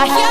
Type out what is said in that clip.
I hear